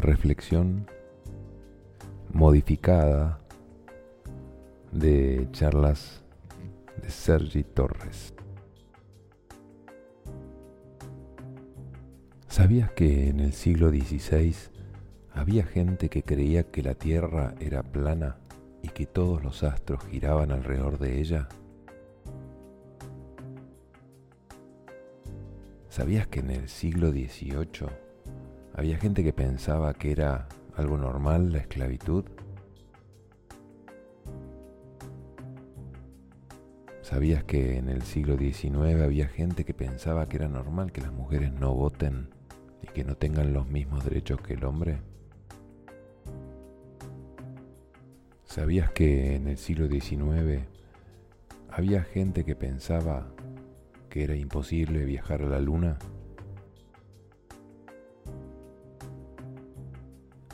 reflexión modificada de charlas de Sergi Torres. ¿Sabías que en el siglo XVI había gente que creía que la Tierra era plana y que todos los astros giraban alrededor de ella? ¿Sabías que en el siglo XVIII había gente que pensaba que era algo normal la esclavitud? ¿Sabías que en el siglo XIX había gente que pensaba que era normal que las mujeres no voten y que no tengan los mismos derechos que el hombre? ¿Sabías que en el siglo XIX había gente que pensaba que era imposible viajar a la luna?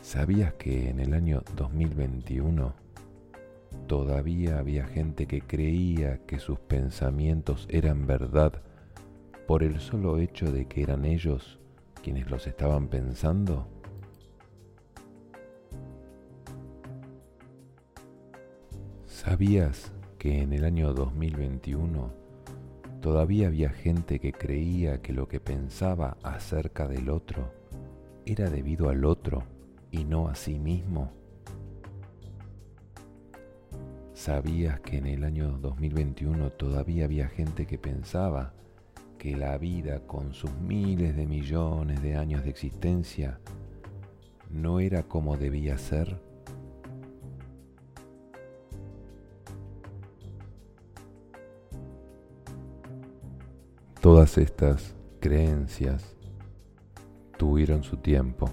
¿Sabías que en el año 2021 todavía había gente que creía que sus pensamientos eran verdad por el solo hecho de que eran ellos quienes los estaban pensando? ¿Sabías que en el año 2021 todavía había gente que creía que lo que pensaba acerca del otro era debido al otro y no a sí mismo? ¿Sabías que en el año 2021 todavía había gente que pensaba que la vida con sus miles de millones de años de existencia no era como debía ser? Todas estas creencias tuvieron su tiempo.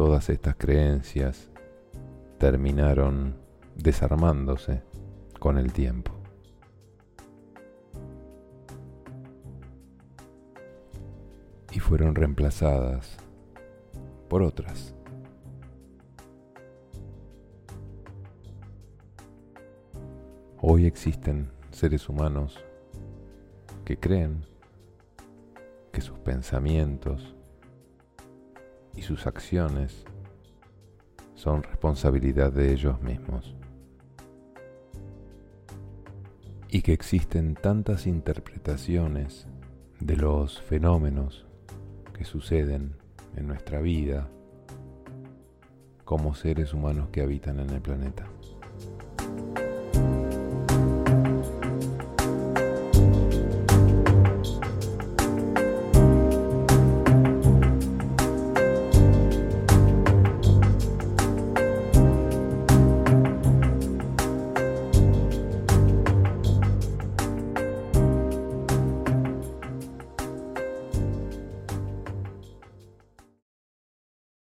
Todas estas creencias terminaron desarmándose con el tiempo. Y fueron reemplazadas por otras. Hoy existen seres humanos que creen que sus pensamientos y sus acciones son responsabilidad de ellos mismos. Y que existen tantas interpretaciones de los fenómenos que suceden en nuestra vida como seres humanos que habitan en el planeta.